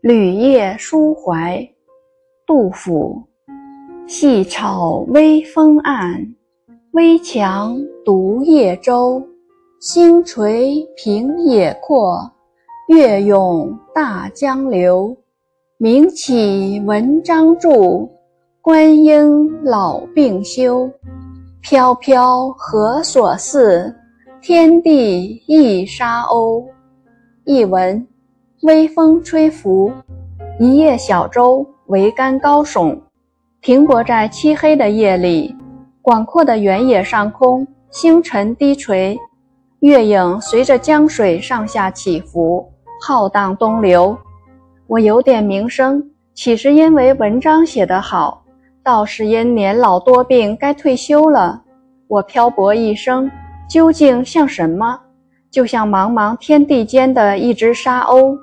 旅夜书怀，杜甫。细草微风岸，危樯独夜舟。星垂平野阔，月涌大江流。名岂文章著，观应老病休。飘飘何所似？天地一沙鸥。译文：微风吹拂，一叶小舟桅杆高耸，停泊在漆黑的夜里。广阔的原野上空，星辰低垂。月影随着江水上下起伏，浩荡东流。我有点名声，岂是因为文章写得好？倒是因年老多病，该退休了。我漂泊一生，究竟像什么？就像茫茫天地间的一只沙鸥。